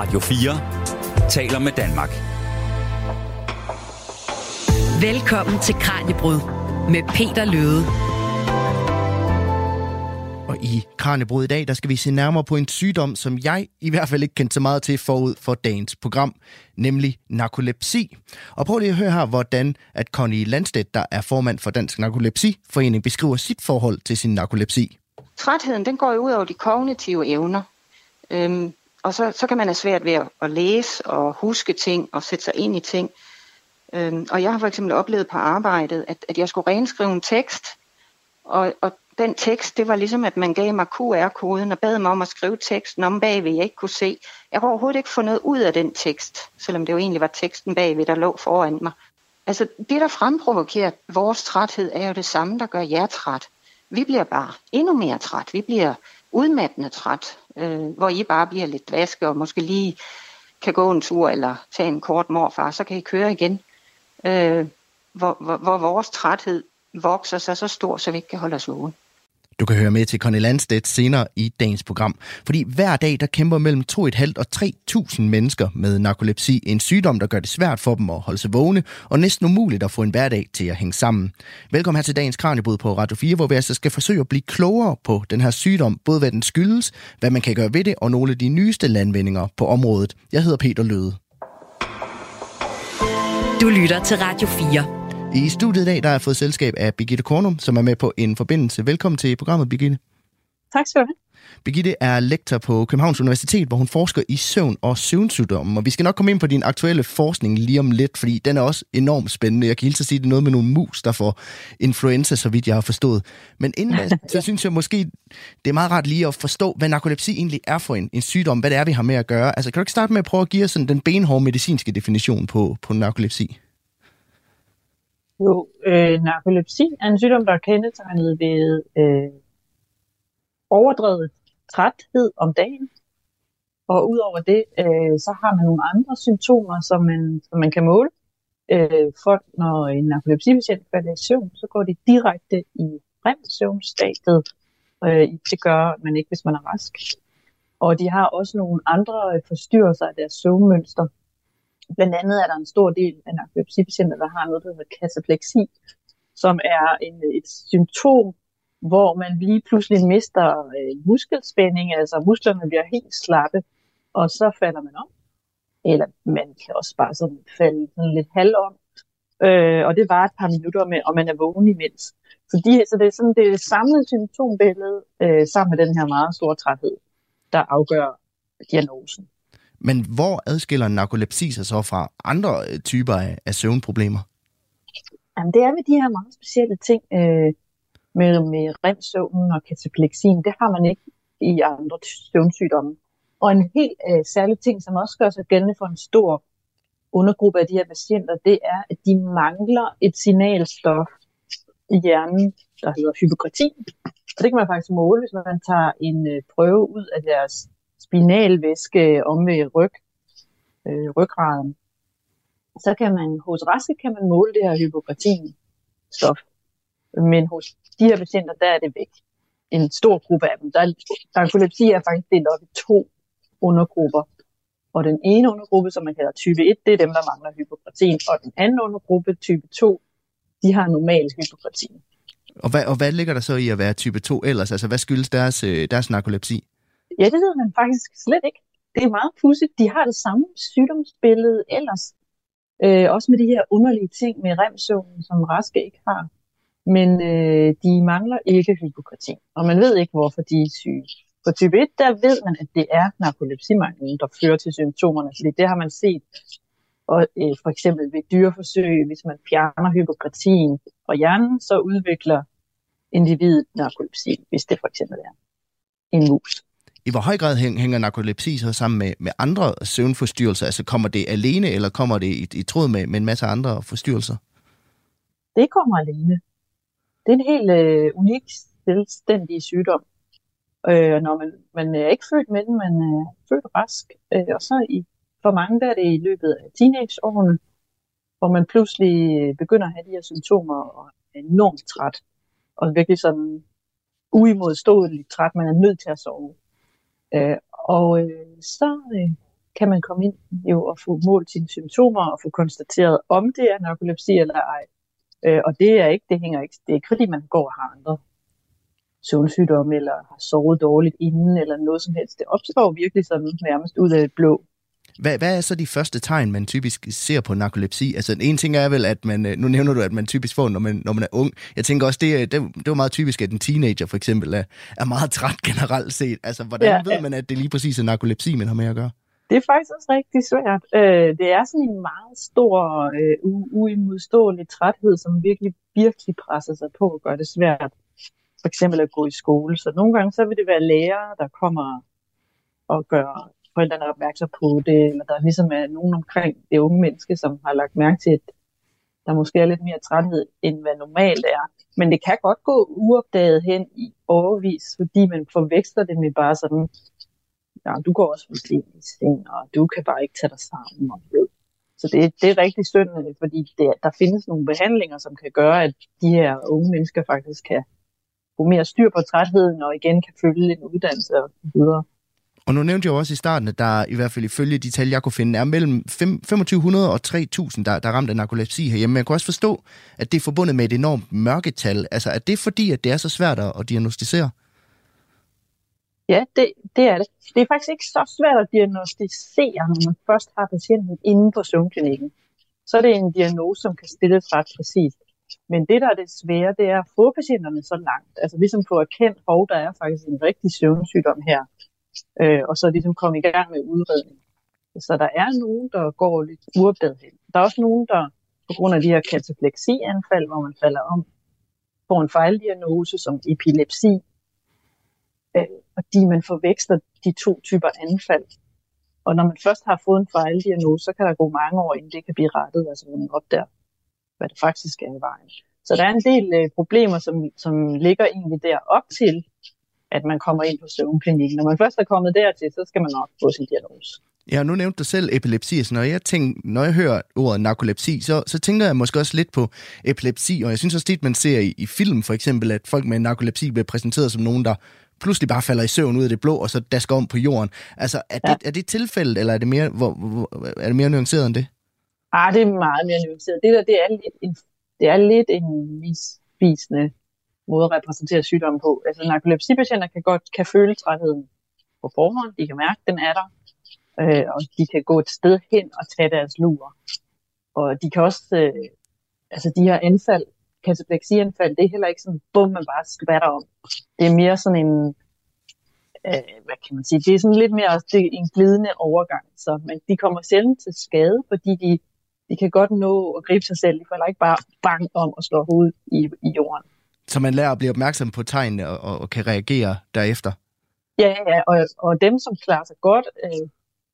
Radio 4 taler med Danmark. Velkommen til Kranjebrud med Peter Løde. Og i Kranjebrud i dag, der skal vi se nærmere på en sygdom, som jeg i hvert fald ikke kendte så meget til forud for dagens program, nemlig narkolepsi. Og prøv lige at høre her, hvordan at Connie Landstedt, der er formand for Dansk Narkolepsiforening, beskriver sit forhold til sin narkolepsi. Trætheden, den går jo ud over de kognitive evner. Øhm, og så, så kan man have svært ved at, at læse og huske ting og sætte sig ind i ting. Øhm, og jeg har for eksempel oplevet på arbejdet, at, at jeg skulle renskrive en tekst, og, og den tekst, det var ligesom, at man gav mig QR-koden og bad mig om at skrive teksten om bagved, jeg ikke kunne se. Jeg kunne overhovedet ikke få noget ud af den tekst, selvom det jo egentlig var teksten bagved, der lå foran mig. Altså, det, der fremprovokerer vores træthed, er jo det samme, der gør jer træt. Vi bliver bare endnu mere træt. Vi bliver udmattende træt, øh, hvor I bare bliver lidt vaske og måske lige kan gå en tur eller tage en kort morfar, så kan I køre igen. Øh, hvor, hvor, hvor vores træthed vokser sig så stor, så vi ikke kan holde os vågen. Du kan høre med til Conny Landstedt senere i dagens program. Fordi hver dag, der kæmper mellem 2.500 og 3.000 mennesker med narkolepsi. En sygdom, der gør det svært for dem at holde sig vågne, og næsten umuligt at få en hverdag til at hænge sammen. Velkommen her til dagens Kranjebrud på Radio 4, hvor vi altså skal forsøge at blive klogere på den her sygdom. Både hvad den skyldes, hvad man kan gøre ved det, og nogle af de nyeste landvindinger på området. Jeg hedder Peter Løde. Du lytter til Radio 4. I studiet i dag, der har jeg fået selskab af Birgitte Kornum, som er med på en forbindelse. Velkommen til programmet, Birgitte. Tak skal du have. Birgitte er lektor på Københavns Universitet, hvor hun forsker i søvn og søvnsygdomme. Og vi skal nok komme ind på din aktuelle forskning lige om lidt, fordi den er også enormt spændende. Jeg kan hilse at sige, at det er noget med nogle mus, der får influenza, så vidt jeg har forstået. Men inden da, så synes jeg måske, det er meget rart lige at forstå, hvad narkolepsi egentlig er for en, en sygdom. Hvad det er, vi har med at gøre. Altså, kan du ikke starte med at prøve at give os sådan den benhårde medicinske definition på, på narkolepsi? Jo, øh, narkolepsi er en sygdom, der er kendetegnet ved øh, overdrevet træthed om dagen. Og udover det, øh, så har man nogle andre symptomer, som man, som man kan måle. Øh, folk, når en narkolepsipatient falder i søvn, så går de direkte i remsøvnstadiet. Øh, det gør man ikke, hvis man er rask. Og de har også nogle andre forstyrrelser af deres søvnmønster, Blandt andet er der en stor del af narkolepsipatienter, der har noget, der hedder katapleksi, som er en, et symptom, hvor man lige pludselig mister øh, muskelspænding, altså musklerne bliver helt slappe, og så falder man om. Eller man kan også bare sådan falde sådan lidt halv om. Øh, og det var et par minutter, med, og man er vågen imens. Så, de, så det er sådan det samlede symptombillede øh, sammen med den her meget store træthed, der afgør diagnosen. Men hvor adskiller narkolepsi sig så fra andre øh, typer af, af søvnproblemer? Jamen, det er ved de her meget specielle ting øh, med, med remsøvnen og katapleksien. Det har man ikke i andre søvnsygdomme. Og en helt øh, særlig ting, som også gør sig gældende for en stor undergruppe af de her patienter, det er, at de mangler et signalstof i hjernen, der hedder hypokratin. Og det kan man faktisk måle, hvis man tager en øh, prøve ud af deres spinalvæske om ved ryg, øh, ryggraden, så kan man hos raske kan man måle det her hypokratinstof. Men hos de her patienter, der er det væk. En stor gruppe af dem. Der, narkolepsi er faktisk delt op i to undergrupper. Og den ene undergruppe, som man kalder type 1, det er dem, der mangler hypokratin. Og den anden undergruppe, type 2, de har normal hypokratin. Og hvad, og hvad ligger der så i at være type 2 ellers? Altså, hvad skyldes deres, øh, deres narkolepsi? Ja, det ved man faktisk slet ikke. Det er meget pudsigt. De har det samme sygdomsbillede ellers. Øh, også med de her underlige ting med remsøvnen, som raske ikke har. Men øh, de mangler ikke hypokratin. Og man ved ikke, hvorfor de er syge. På type 1, der ved man, at det er narkolepsimanglen, der fører til symptomerne. Fordi det har man set og, øh, for eksempel ved dyreforsøg, hvis man fjerner hypokratin fra hjernen, så udvikler individet narkolepsi, hvis det for eksempel er en mus. I hvor høj grad hænger narkolepsi så sammen med, med andre søvnforstyrrelser? Altså kommer det alene, eller kommer det i, i tråd med, med en masse andre forstyrrelser? Det kommer alene. Det er en helt øh, unik, selvstændig sygdom. Øh, når man, man er ikke født med den, man er født rask. Øh, og så i, for mange der er det i løbet af teenageårene, hvor man pludselig øh, begynder at have de her symptomer og er enormt træt. Og virkelig sådan uimodståeligt træt. Man er nødt til at sove. Øh, og øh, så øh, kan man komme ind jo og få målt sine symptomer og få konstateret, om det er narkolepsi eller ej. Øh, og det er ikke, det hænger ikke, det er ikke fordi man går og har andre søvnsygdomme, eller har sovet dårligt inden, eller noget som helst. Det opstår virkelig sådan nærmest ud af et blå. Hvad, hvad er så de første tegn, man typisk ser på narkolepsi? Altså, en ting er vel, at man, øh, nu nævner du, at man typisk får, når man, når man er ung. Jeg tænker også, det, det, det var meget typisk, at en teenager for eksempel er, er meget træt generelt set. Altså, hvordan ja, ved man, at det lige præcis er narkolepsi, man har med at gøre? Det er faktisk også rigtig svært. Øh, det er sådan en meget stor, øh, uimodståelig træthed, som virkelig, virkelig presser sig på og gør det svært for eksempel at gå i skole. Så nogle gange så vil det være lærere, der kommer og gør forældrene opmærksom på det, eller der ligesom er nogen omkring det unge menneske, som har lagt mærke til, at der måske er lidt mere træthed, end hvad normalt er. Men det kan godt gå uopdaget hen i overvis, fordi man forveksler det med bare sådan, ja, du går også måske i seng, og du kan bare ikke tage dig sammen. Og så det, det er rigtig synd, øh, fordi det, der findes nogle behandlinger, som kan gøre, at de her unge mennesker faktisk kan få mere styr på trætheden, og igen kan følge en uddannelse og videre. Og nu nævnte jeg jo også i starten, at der i hvert fald ifølge de tal, jeg kunne finde, er mellem 2500 og 3000, der, der er ramt af narkolepsi herhjemme. Men jeg kunne også forstå, at det er forbundet med et enormt mørketal. Altså, er det fordi, at det er så svært at diagnostisere? Ja, det, det er det. Det er faktisk ikke så svært at diagnostisere, når man først har patienten inde på søvnklinikken. Så er det en diagnose, som kan stilles ret præcist. Men det, der er det svære, det er at få patienterne så langt. Altså ligesom få erkendt, hvor der er faktisk en rigtig søvnsygdom her. Øh, og så ligesom komme i gang med udredning. Så der er nogen, der går lidt uopdaget hen. Der er også nogen, der på grund af de her katapleksianfald, hvor man falder om, får en fejldiagnose som epilepsi, øh, fordi man forveksler de to typer anfald. Og når man først har fået en fejldiagnose, så kan der gå mange år, inden det kan blive rettet, altså man opdager, hvad det faktisk er i vejen. Så der er en del øh, problemer, som, som ligger egentlig der op til, at man kommer ind på søvnklinikken. Når man først er kommet dertil, så skal man nok få sin diagnose. Ja, nu nævnte du selv epilepsi, så når jeg, tænker, når jeg hører ordet narkolepsi, så, så tænker jeg måske også lidt på epilepsi, og jeg synes også tit, man ser i, i film for eksempel, at folk med narkolepsi bliver præsenteret som nogen, der pludselig bare falder i søvn ud af det blå, og så dasker om på jorden. Altså, er, ja. det, er det tilfældet, eller er det mere, hvor, hvor, er det mere nuanceret end det? Ah, det er meget mere nuanceret. Det der, det er lidt en, det er lidt en misvisende måde at repræsentere sygdommen på. Altså narkolepsipatienter kan godt kan føle trætheden på forhånd, de kan mærke, at den er der, øh, og de kan gå et sted hen og tage deres lur. Og de kan også, øh, altså de her anfald, kataplexianfald, det er heller ikke sådan, bum, man bare skvatter om. Det er mere sådan en, øh, hvad kan man sige, det er sådan lidt mere det er en glidende overgang. Så men de kommer sjældent til skade, fordi de, de kan godt nå at gribe sig selv. De falder ikke bare bang om og slå hovedet i, i jorden. Så man lærer at blive opmærksom på tegnene og, og, og kan reagere derefter? Ja, ja og, og dem, som klarer sig godt, øh,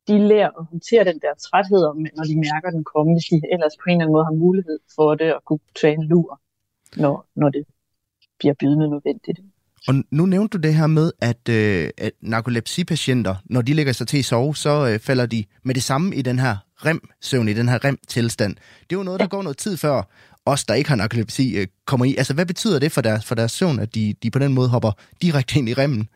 de lærer at håndtere den der træthed, når de mærker den komme, hvis de ellers på en eller anden måde har mulighed for det at kunne tage en lur, når, når det bliver bydende nødvendigt. Og nu nævnte du det her med, at, øh, at narkolepsipatienter, når de lægger sig til at sove, så øh, falder de med det samme i den her rem-søvn, i den her rem-tilstand. Det er jo noget, der ja. går noget tid før, os, der ikke har narkolepsi, øh, kommer i. Altså, hvad betyder det for deres, for deres søvn, at de, de på den måde hopper direkte ind i remmen?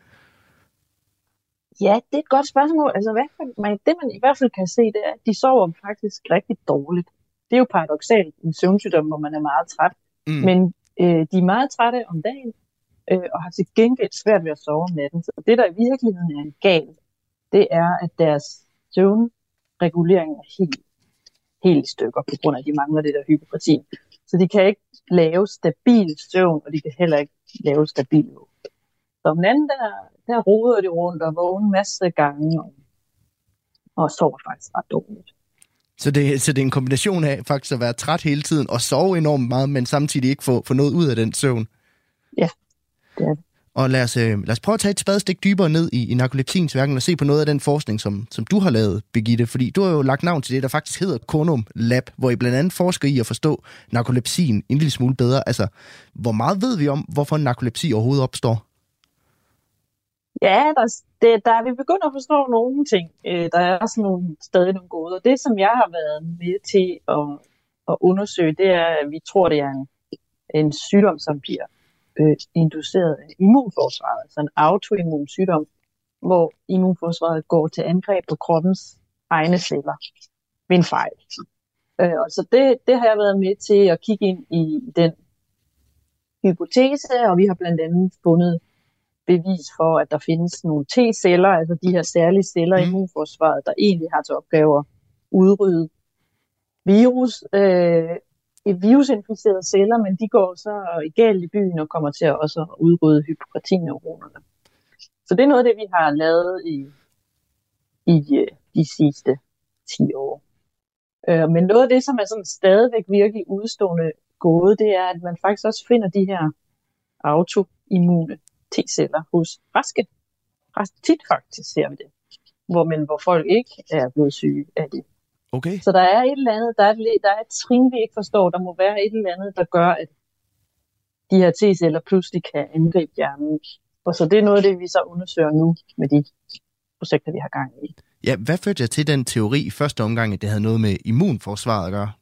Ja, det er et godt spørgsmål. Altså, hvad, man, det man i hvert fald kan se, det er, at de sover faktisk rigtig dårligt. Det er jo paradoxalt en søvnsygdom, hvor man er meget træt. Mm. Men øh, de er meget trætte om dagen, øh, og har til gengæld svært ved at sove om natten. Så det, der i virkeligheden er galt, det er, at deres søvnregulering er helt, helt i stykker, på grund af, at de mangler det der hypopratin. Så de kan ikke lave stabil søvn, og de kan heller ikke lave stabil vågen. Så om natten, der, der roder de rundt og vågner en masse gange, og, og sover faktisk ret dårligt. Så det, så det er en kombination af faktisk at være træt hele tiden og sove enormt meget, men samtidig ikke få, få noget ud af den søvn? Ja, det er det. Og lad os, øh, lad os prøve at tage et spadestik dybere ned i, i narkolepsiens verden og se på noget af den forskning, som, som du har lavet, Birgitte. Fordi du har jo lagt navn til det, der faktisk hedder Konum Lab, hvor I blandt andet forsker i at forstå narkolepsien en lille smule bedre. Altså, hvor meget ved vi om, hvorfor narkolepsi overhovedet opstår? Ja, der, det, der er vi begyndt at forstå nogle ting. Øh, der er også nogle, stadig nogle gode. Og det, som jeg har været med til at, at undersøge, det er, at vi tror, det er en, en sygdom, som bliver øh, induceret af immunforsvaret, altså en autoimmun sygdom, hvor immunforsvaret går til angreb på kroppens egne celler ved en fejl. Øh, og så det, det har jeg været med til at kigge ind i den hypotese, og vi har blandt andet fundet bevis for, at der findes nogle T-celler, altså de her særlige celler mm. i immunforsvaret, der egentlig har til opgave at udrydde virus, øh, virusinficerede celler, men de går så galt i byen og kommer til at også udrydde hypokratineuronerne. Så det er noget af det, vi har lavet i, i øh, de sidste 10 år. Øh, men noget af det, som er sådan stadigvæk virkelig udstående gåde, det er, at man faktisk også finder de her autoimmune T-celler hos raske. Ret tit faktisk ser vi det. Hvor, men hvor folk ikke er blevet syge af det. Okay. Så der er et eller andet, der er et, der er et trin, vi ikke forstår. Der må være et eller andet, der gør, at de her T-celler pludselig kan angribe hjernen. Og så det er noget af det, vi så undersøger nu med de projekter, vi har gang i. Ja, hvad førte jeg til den teori i første omgang, at det havde noget med immunforsvaret at gøre?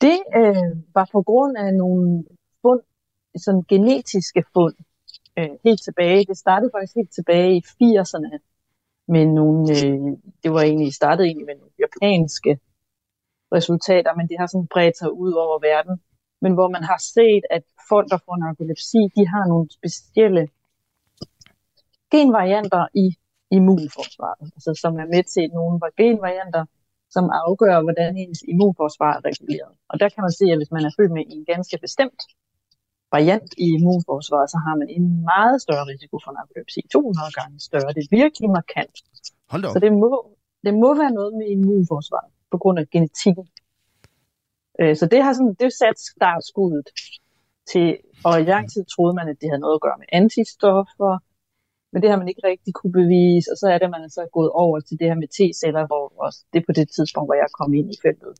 Det øh, var på grund af nogle fund, sådan genetiske fund, øh, helt tilbage. Det startede faktisk helt tilbage i 80'erne med nogle, øh, det var egentlig startet egentlig med nogle japanske resultater, men det har sådan bredt sig ud over verden. Men hvor man har set, at folk, der får narkolepsi, de har nogle specielle genvarianter i immunforsvaret, altså som er med til nogle genvarianter, som afgør, hvordan ens immunforsvar er reguleret. Og der kan man se, at hvis man er født med en ganske bestemt variant i immunforsvaret, så har man en meget større risiko for narkolepsi. 200 gange større. Det er virkelig markant. Hold da op. Så det må, det må være noget med immunforsvaret på grund af genetikken. Øh, Så det har sådan, det sat startskuddet til, og i lang tid troede man, at det havde noget at gøre med antistoffer, men det har man ikke rigtig kunne bevise, og så er det, at man er så gået over til det her med T-celler, hvor også det er på det tidspunkt, hvor jeg kom ind i feltet.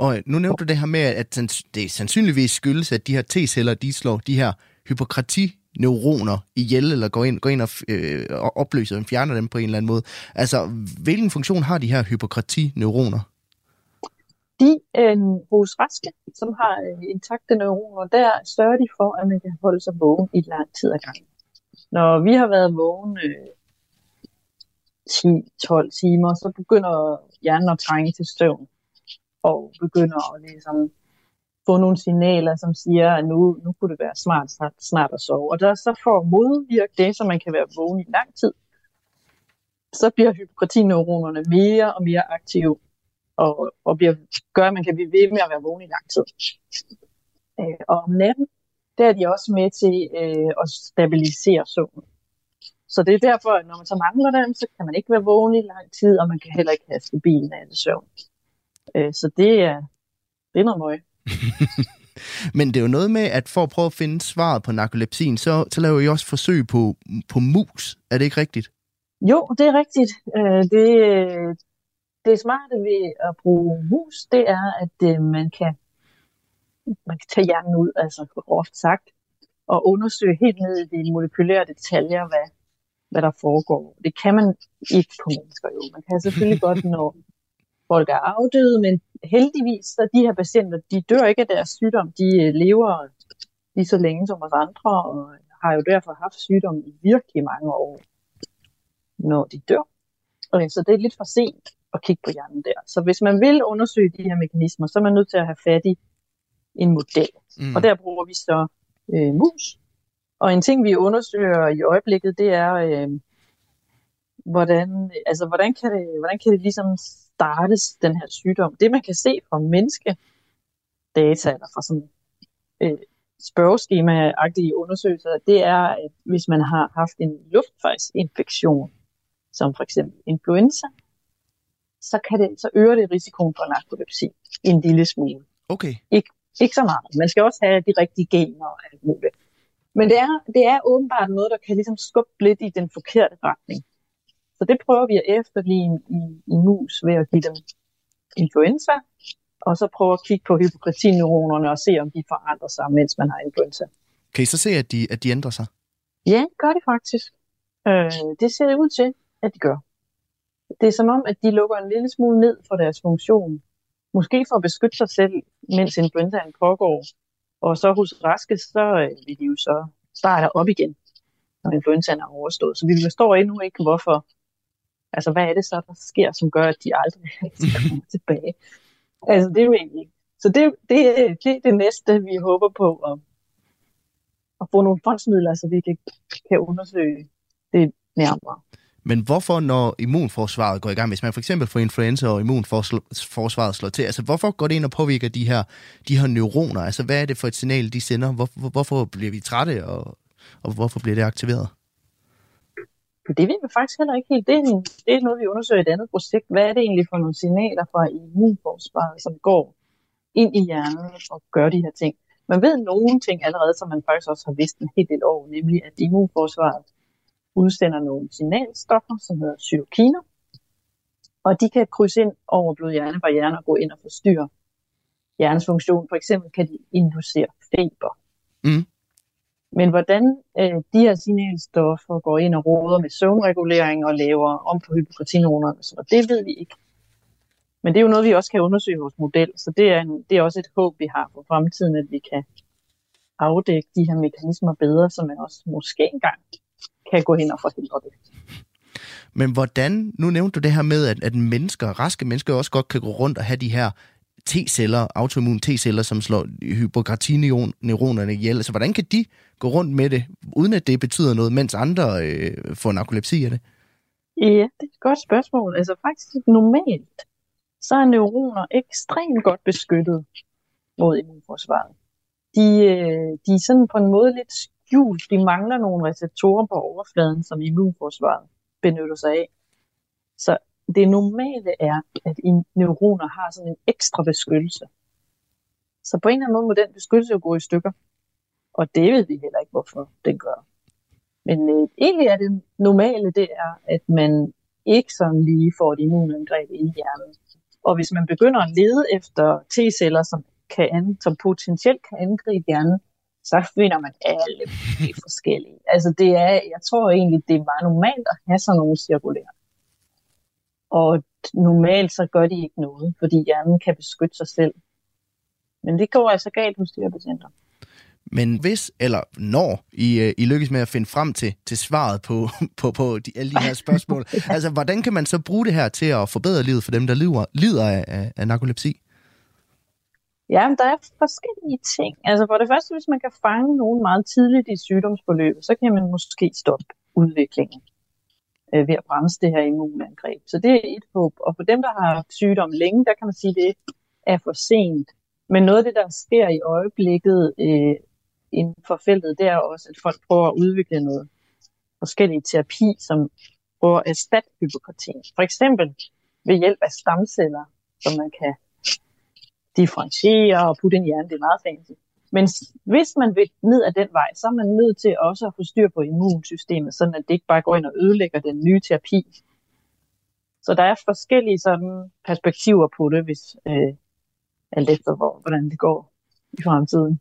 Og øh, nu nævnte du det her med, at det sandsynligvis skyldes, at de her T-celler, de slår de her hypokratineuroner ihjel, eller går ind, går ind og, øh, og opløser dem, fjerner dem på en eller anden måde. Altså, hvilken funktion har de her hypokratineuroner? De øh, hos raske, som har øh, intakte neuroner, der sørger de for, at man kan holde sig vågen i lang tid ad gangen. Når vi har været vågen øh, 10-12 timer, så begynder hjernen at trænge til søvn, og begynder at ligesom få nogle signaler, som siger, at nu, nu kunne det være smart snart, snart at sove. Og der så for at modvirke det, så man kan være vågen i lang tid, så bliver hypokratineuronerne mere og mere aktive, og, og bliver, gør, at man kan blive ved med at være vågen i lang tid. Øh, og om natten, der er de også med til øh, at stabilisere søvnen. Så det er derfor, at når man så mangler dem, så kan man ikke være vågen i lang tid, og man kan heller ikke have stabil nattesøvn. Øh, så det er, det er noget møg. Men det er jo noget med, at for at prøve at finde svaret på narkolepsien, så, så laver I også forsøg på, på mus. Er det ikke rigtigt? Jo, det er rigtigt. Øh, det, det smarte ved at bruge mus, det er, at øh, man kan man kan tage hjernen ud, altså groft sagt, og undersøge helt ned i de molekylære detaljer, hvad, hvad der foregår. Det kan man ikke på mennesker jo. Man kan selvfølgelig godt, når folk er afdøde, men heldigvis, så de her patienter, de dør ikke af deres sygdom. De øh, lever lige så længe som os andre, og har jo derfor haft sygdom i virkelig mange år, når de dør. Okay, så det er lidt for sent at kigge på hjernen der. Så hvis man vil undersøge de her mekanismer, så er man nødt til at have fat i en model. Mm. Og der bruger vi så øh, mus. Og en ting, vi undersøger i øjeblikket, det er, øh, hvordan, altså, hvordan, kan det, hvordan kan det ligesom startes, den her sygdom. Det, man kan se fra menneskedata, eller fra sådan øh, spørgeskema-agtige undersøgelser, det er, at hvis man har haft en luftvejsinfektion, som for eksempel influenza, så, kan det, så øger det risikoen for narkolepsi en lille smule. Okay. Ikke, ikke så meget. Man skal også have de rigtige gener og alt muligt. Men det er, det er åbenbart noget, der kan ligesom skubbe lidt i den forkerte retning. Så det prøver vi at efterligne i, i mus ved at give dem influenza, og så prøve at kigge på hypokratineuronerne og se, om de forandrer sig, mens man har influenza. Kan I så se, at de, at de ændrer sig? Ja, gør de faktisk. Øh, det ser det ud til, at de gør. Det er som om, at de lukker en lille smule ned for deres funktion. Måske for at beskytte sig selv, mens influenzaen pågår. Og så hos raske, så øh, vil de jo så starte op igen, når influenzaen er overstået. Så vi forstår endnu ikke, hvorfor Altså, hvad er det så, der sker, som gør, at de aldrig kommer tilbage? Altså, det er jo egentlig ikke. Så det, det, det er det næste, vi håber på at, at få nogle fondsmidler, så vi kan, kan undersøge det nærmere. Men hvorfor, når immunforsvaret går i gang, hvis man for eksempel får influenza og immunforsvaret slår til, altså hvorfor går det ind og påvirker de her, de her neuroner? Altså hvad er det for et signal, de sender? Hvor, hvorfor bliver vi trætte, og, og hvorfor bliver det aktiveret? Det ved vi faktisk heller ikke helt. Det er, det er noget, vi undersøger i et andet projekt. Hvad er det egentlig for nogle signaler fra immunforsvaret, som går ind i hjernen og gør de her ting? Man ved nogle ting allerede, som man faktisk også har vidst en helt del år, nemlig at immunforsvaret udsender nogle signalstoffer, som hedder cytokiner, og de kan krydse ind over blod-hjernebarrieren og gå ind og forstyrre hjernens funktion. For eksempel kan de inducere feber. Mm. Men hvordan øh, de her signalstoffer går ind og råder med søvnregulering og laver om på hypokratinoronerne, så det ved vi ikke. Men det er jo noget, vi også kan undersøge i vores model, så det er, en, det er også et håb, vi har for fremtiden, at vi kan afdække de her mekanismer bedre, så man også måske engang kan gå hen og forhindre det. Men hvordan, nu nævnte du det her med, at, at mennesker, raske mennesker også godt kan gå rundt og have de her T-celler, autoimmune T-celler, som slår hypokratineuronerne ihjel. Altså, hvordan kan de gå rundt med det, uden at det betyder noget, mens andre øh, får narkolepsi af det? Ja, det er et godt spørgsmål. Altså faktisk normalt, så er neuroner ekstremt godt beskyttet mod immunforsvaret. De, øh, de er sådan på en måde lidt skjult. De mangler nogle receptorer på overfladen, som immunforsvaret benytter sig af. Så det normale er, at neuroner har sådan en ekstra beskyttelse. Så på en eller anden måde må den beskyttelse jo gå i stykker. Og det ved vi heller ikke, hvorfor den gør. Men øh, egentlig er det normale, det er, at man ikke sådan lige får et immunangreb ind i hjernen. Og hvis man begynder at lede efter T-celler, som, kan, som potentielt kan angribe hjernen, så finder man alle de forskellige. Altså det er, jeg tror egentlig, det er meget normalt at have sådan nogle cirkulære. Og normalt så gør de ikke noget, fordi hjernen kan beskytte sig selv. Men det går altså galt hos de her patienter. Men hvis eller når I, øh, I lykkes med at finde frem til, til svaret på, på, på de, alle de her spørgsmål, ja. altså hvordan kan man så bruge det her til at forbedre livet for dem, der lider, lider af, af, af narkolepsi? Ja, men der er forskellige ting. Altså for det første, hvis man kan fange nogen meget tidligt i sygdomsforløbet, så kan man måske stoppe udviklingen øh, ved at bremse det her immunangreb. Så det er et håb. Og for dem, der har haft sygdom længe, der kan man sige, at det er for sent. Men noget af det, der sker i øjeblikket øh, inden for feltet, det er også, at folk prøver at udvikle noget forskellige terapi, som prøver at erstatte hypokratin. For eksempel ved hjælp af stamceller, som man kan differentiere og putte ind i hjernen. Det er meget fancy. Men hvis man vil ned ad den vej, så er man nødt til også at få styr på immunsystemet, sådan at det ikke bare går ind og ødelægger den nye terapi. Så der er forskellige sådan perspektiver på det, hvis øh, alt efter hvor, hvordan det går i fremtiden.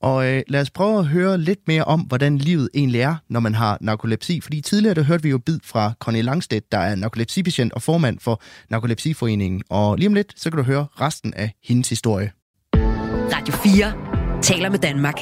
Og øh, lad os prøve at høre lidt mere om, hvordan livet egentlig er, når man har narkolepsi. Fordi tidligere der hørte vi jo bid fra Connie Langstedt, der er narkolepsipatient og formand for Narkolepsiforeningen. Og lige om lidt, så kan du høre resten af hendes historie. Radio 4 taler med Danmark.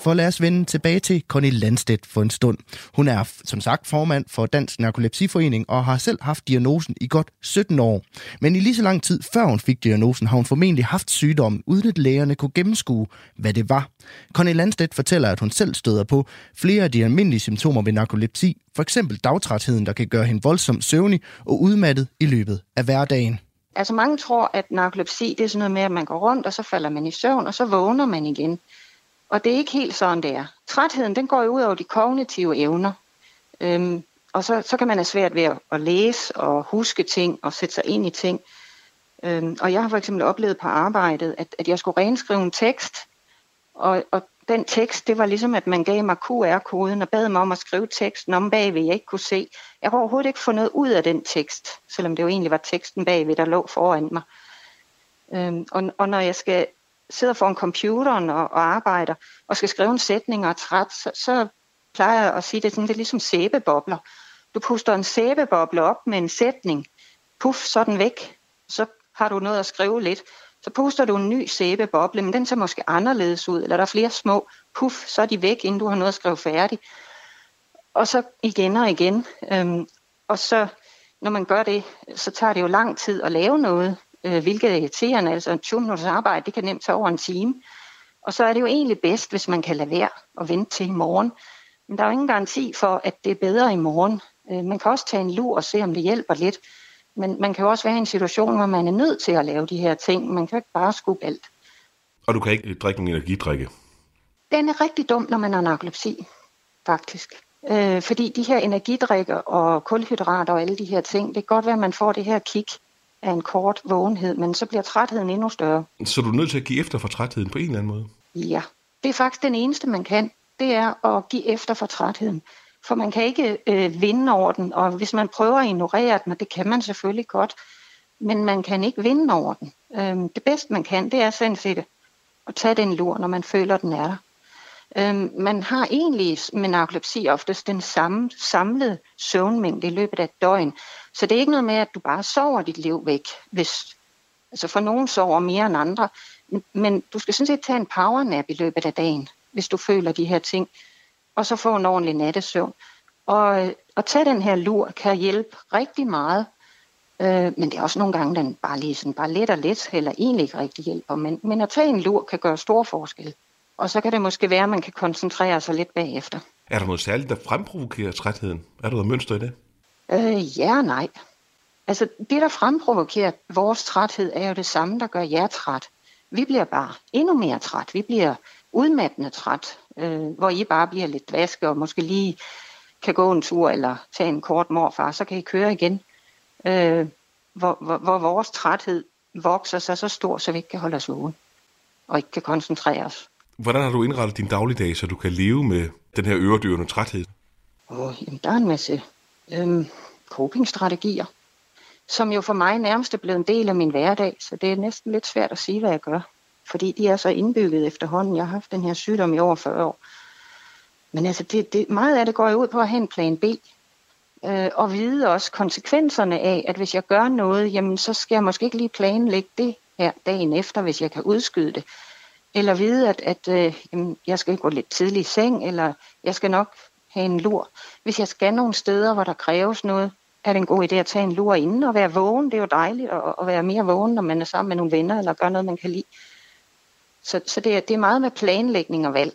For lad os vende tilbage til Connie Landstedt for en stund. Hun er som sagt formand for Dansk Narkolepsiforening og har selv haft diagnosen i godt 17 år. Men i lige så lang tid før hun fik diagnosen, har hun formentlig haft sygdommen, uden at lægerne kunne gennemskue, hvad det var. Connie Landstedt fortæller, at hun selv støder på flere af de almindelige symptomer ved narkolepsi, for eksempel dagtrætheden, der kan gøre hende voldsomt søvnig og udmattet i løbet af hverdagen. Altså mange tror, at narkolepsi det er sådan noget med, at man går rundt, og så falder man i søvn, og så vågner man igen. Og det er ikke helt sådan, det er. Trætheden, den går jo ud over de kognitive evner. Øhm, og så, så kan man have svært ved at, at læse og huske ting og sætte sig ind i ting. Øhm, og jeg har for eksempel oplevet på arbejdet, at, at jeg skulle renskrive en tekst, og, og den tekst, det var ligesom, at man gav mig QR-koden og bad mig om at skrive teksten om bagved, jeg ikke kunne se. Jeg kunne overhovedet ikke få noget ud af den tekst, selvom det jo egentlig var teksten bagved, der lå foran mig. Øhm, og, og når jeg skal sidder foran computeren og, og arbejder, og skal skrive en sætning og er træt, så, så plejer jeg at sige, det sådan, det er ligesom sæbebobler. Du puster en sæbeboble op med en sætning, puff, så er den væk. Så har du noget at skrive lidt. Så puster du en ny sæbeboble, men den ser måske anderledes ud, eller der er flere små, puff, så er de væk, inden du har noget at skrive færdig. Og så igen og igen. Øhm, og så når man gør det, så tager det jo lang tid at lave noget, øh, hvilket er irriterende. Altså 20 minutters arbejde, det kan nemt tage over en time. Og så er det jo egentlig bedst, hvis man kan lade være og vente til i morgen. Men der er jo ingen garanti for, at det er bedre i morgen. Øh, man kan også tage en lur og se, om det hjælper lidt. Men man kan jo også være i en situation, hvor man er nødt til at lave de her ting. Man kan jo ikke bare skubbe alt. Og du kan ikke drikke nogen energidrikke? Den er rigtig dum, når man har narkolepsi, faktisk. Øh, fordi de her energidrikker og kulhydrater og alle de her ting, det kan godt være, at man får det her kick af en kort vågenhed, men så bliver trætheden endnu større. Så du er nødt til at give efter for trætheden på en eller anden måde? Ja, det er faktisk den eneste, man kan. Det er at give efter for trætheden. For man kan ikke øh, vinde over den, og hvis man prøver at ignorere den, og det kan man selvfølgelig godt, men man kan ikke vinde over den. Øhm, det bedste man kan, det er sådan set at tage den lur, når man føler, den er der. Øhm, man har egentlig med narkolepsi oftest den samme samlede søvnmængde i løbet af et døgn. Så det er ikke noget med, at du bare sover dit liv væk. Hvis, altså for nogen sover mere end andre. Men, men du skal sådan set tage en powernap i løbet af dagen, hvis du føler de her ting. Og så få en ordentlig nattesøvn. Og at tage den her lur kan hjælpe rigtig meget. Øh, men det er også nogle gange, den bare lige sådan, bare let og let, eller egentlig ikke rigtig hjælper. Men, men at tage en lur kan gøre stor forskel. Og så kan det måske være, at man kan koncentrere sig lidt bagefter. Er der noget særligt, der fremprovokerer trætheden? Er der noget mønster i det? Øh, ja og nej. Altså, det, der fremprovokerer vores træthed, er jo det samme, der gør jer træt. Vi bliver bare endnu mere træt. Vi bliver udmattende træt, øh, hvor I bare bliver lidt vaske og måske lige kan gå en tur eller tage en kort morfar, så kan I køre igen. Øh, hvor, hvor, hvor vores træthed vokser sig så stor, så vi ikke kan holde os vågen og ikke kan koncentrere os. Hvordan har du indrettet din dagligdag, så du kan leve med den her øredyrende træthed? Oh, jamen, der er en masse øhm, copingstrategier, som jo for mig nærmest er blevet en del af min hverdag, så det er næsten lidt svært at sige, hvad jeg gør. Fordi de er så indbygget efterhånden. Jeg har haft den her sygdom i over 40 år. Men altså, det, det, meget af det går jo ud på at have en plan B. Øh, og vide også konsekvenserne af, at hvis jeg gør noget, jamen så skal jeg måske ikke lige planlægge det her dagen efter, hvis jeg kan udskyde det. Eller vide, at, at øh, jamen, jeg skal gå lidt tidligt i seng, eller jeg skal nok have en lur. Hvis jeg skal nogle steder, hvor der kræves noget, er det en god idé at tage en lur inden og være vågen. Det er jo dejligt at, at være mere vågen, når man er sammen med nogle venner, eller gør noget, man kan lide. Så, så det, er, det er meget med planlægning og valg.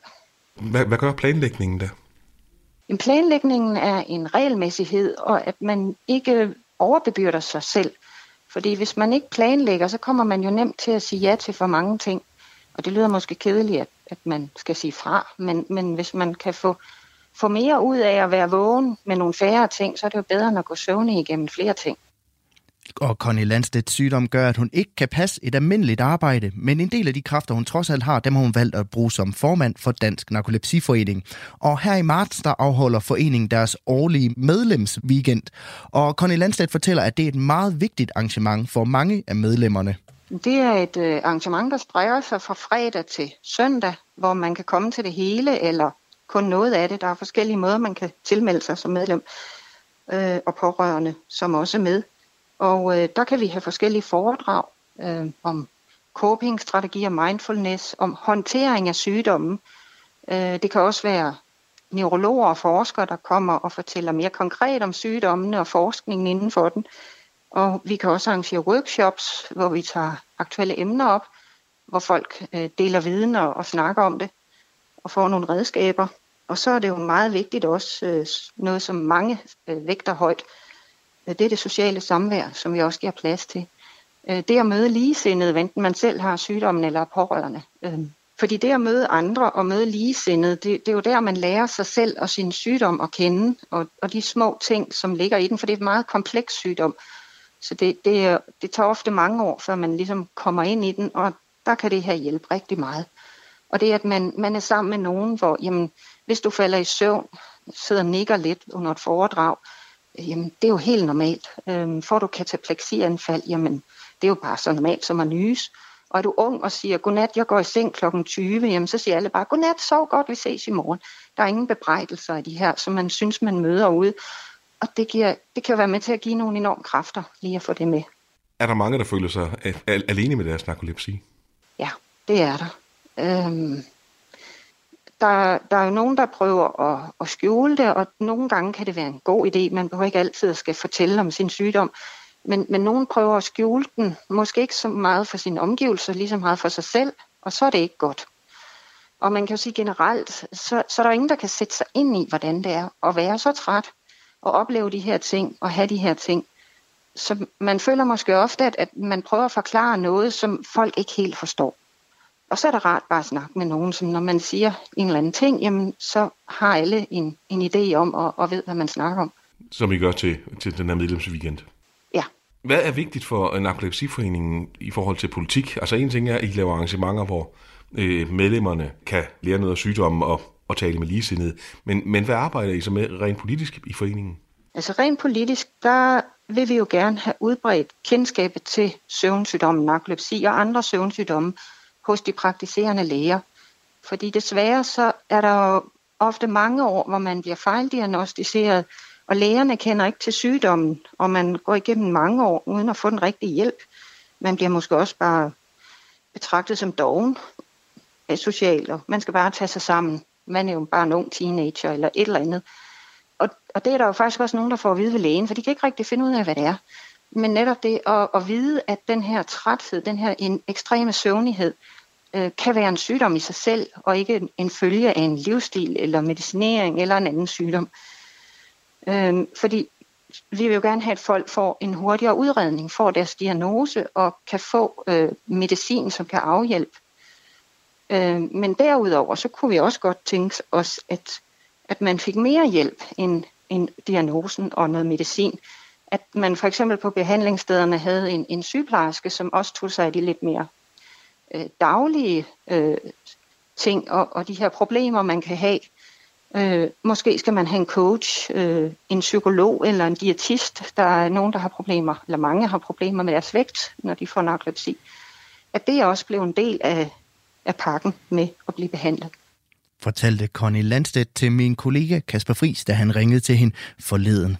Hvad, hvad gør planlægningen der? En planlægningen er en regelmæssighed, og at man ikke overbebyrder sig selv. Fordi hvis man ikke planlægger, så kommer man jo nemt til at sige ja til for mange ting. Og det lyder måske kedeligt, at, at man skal sige fra, men, men hvis man kan få, få mere ud af at være vågen med nogle færre ting, så er det jo bedre end at gå søvnig igennem flere ting. Og Connie Landstedts sygdom gør, at hun ikke kan passe et almindeligt arbejde, men en del af de kræfter, hun trods alt har, dem har hun valgt at bruge som formand for Dansk Narkolepsiforening. Og her i marts, der afholder foreningen deres årlige medlemsweekend. Og Connie Landstedt fortæller, at det er et meget vigtigt arrangement for mange af medlemmerne. Det er et øh, arrangement, der spreder sig fra fredag til søndag, hvor man kan komme til det hele, eller kun noget af det. Der er forskellige måder, man kan tilmelde sig som medlem, øh, og pårørende, som også er med. Og øh, der kan vi have forskellige foredrag øh, om coping-strategier, mindfulness, om håndtering af sygdommen. Øh, det kan også være neurologer og forskere, der kommer og fortæller mere konkret om sygdommene og forskningen inden for den. Og vi kan også arrangere workshops, hvor vi tager aktuelle emner op, hvor folk øh, deler viden og, og snakker om det, og får nogle redskaber. Og så er det jo meget vigtigt også øh, noget, som mange øh, vægter højt. Øh, det er det sociale samvær, som vi også giver plads til. Øh, det at møde ligesindede, enten man selv har sygdommen eller er pårørende. Øh, fordi det at møde andre og møde ligesindede, det, det er jo der, man lærer sig selv og sin sygdom at kende, og, og de små ting, som ligger i den, for det er et meget kompleks sygdom. Så det, det, det tager ofte mange år, før man ligesom kommer ind i den, og der kan det her hjælpe rigtig meget. Og det er, at man, man er sammen med nogen, hvor jamen, hvis du falder i søvn, sidder og nikker lidt under et foredrag, jamen det er jo helt normalt. Øhm, får du katapleksianfald, jamen det er jo bare så normalt som at nys. Og er du ung og siger, godnat, jeg går i seng kl. 20, jamen så siger alle bare, godnat, sov godt, vi ses i morgen. Der er ingen bebrejdelser af de her, som man synes, man møder ude. Og det, giver, det kan være med til at give nogle enorme kræfter, lige at få det med. Er der mange, der føler sig alene med deres narkolepsi? Ja, det er der. Øhm, der, der er jo nogen, der prøver at, at skjule det, og nogle gange kan det være en god idé. Man behøver ikke altid at skal fortælle om sin sygdom. Men, men nogen prøver at skjule den, måske ikke så meget for sine omgivelser, lige så meget for sig selv, og så er det ikke godt. Og man kan jo sige generelt, så, så er der ingen, der kan sætte sig ind i, hvordan det er at være så træt, og opleve de her ting, og have de her ting. Så man føler måske ofte, at, at man prøver at forklare noget, som folk ikke helt forstår. Og så er det rart bare at snakke med nogen, som når man siger en eller anden ting, jamen så har alle en, en idé om og, og ved, hvad man snakker om. Som I gør til, til den her medlemsweekend. Ja. Hvad er vigtigt for en narkolepsiforening i forhold til politik? Altså en ting er, at I laver arrangementer, hvor øh, medlemmerne kan lære noget af sygdommen og, og tale med ligesindede. Men, men hvad arbejder I så med rent politisk i foreningen? Altså rent politisk, der vil vi jo gerne have udbredt kendskabet til søvnsygdommen, narkolepsi og andre søvnsygdomme hos de praktiserende læger. Fordi desværre så er der ofte mange år, hvor man bliver fejldiagnostiseret, og lægerne kender ikke til sygdommen, og man går igennem mange år uden at få den rigtige hjælp. Man bliver måske også bare betragtet som doven, asocial, og man skal bare tage sig sammen. Man er jo bare en ung teenager eller et eller andet. Og, og det er der jo faktisk også nogen, der får at vide ved lægen, for de kan ikke rigtig finde ud af, hvad det er. Men netop det at, at vide, at den her træthed, den her en ekstreme søvnighed, øh, kan være en sygdom i sig selv, og ikke en, en følge af en livsstil eller medicinering eller en anden sygdom. Øh, fordi vi vil jo gerne have, at folk får en hurtigere udredning, får deres diagnose og kan få øh, medicin, som kan afhjælpe. Øh, men derudover, så kunne vi også godt tænke os, at, at man fik mere hjælp end, end diagnosen og noget medicin. At man for eksempel på behandlingsstederne havde en, en sygeplejerske, som også tog sig af de lidt mere øh, daglige øh, ting og, og de her problemer, man kan have. Øh, måske skal man have en coach, øh, en psykolog eller en diætist. Der er nogen, der har problemer, eller mange har problemer med deres vægt, når de får narkolepsi. At det også blev en del af, af pakken med at blive behandlet. Fortalte Connie Landstedt til min kollega Kasper Fris, da han ringede til hende forleden.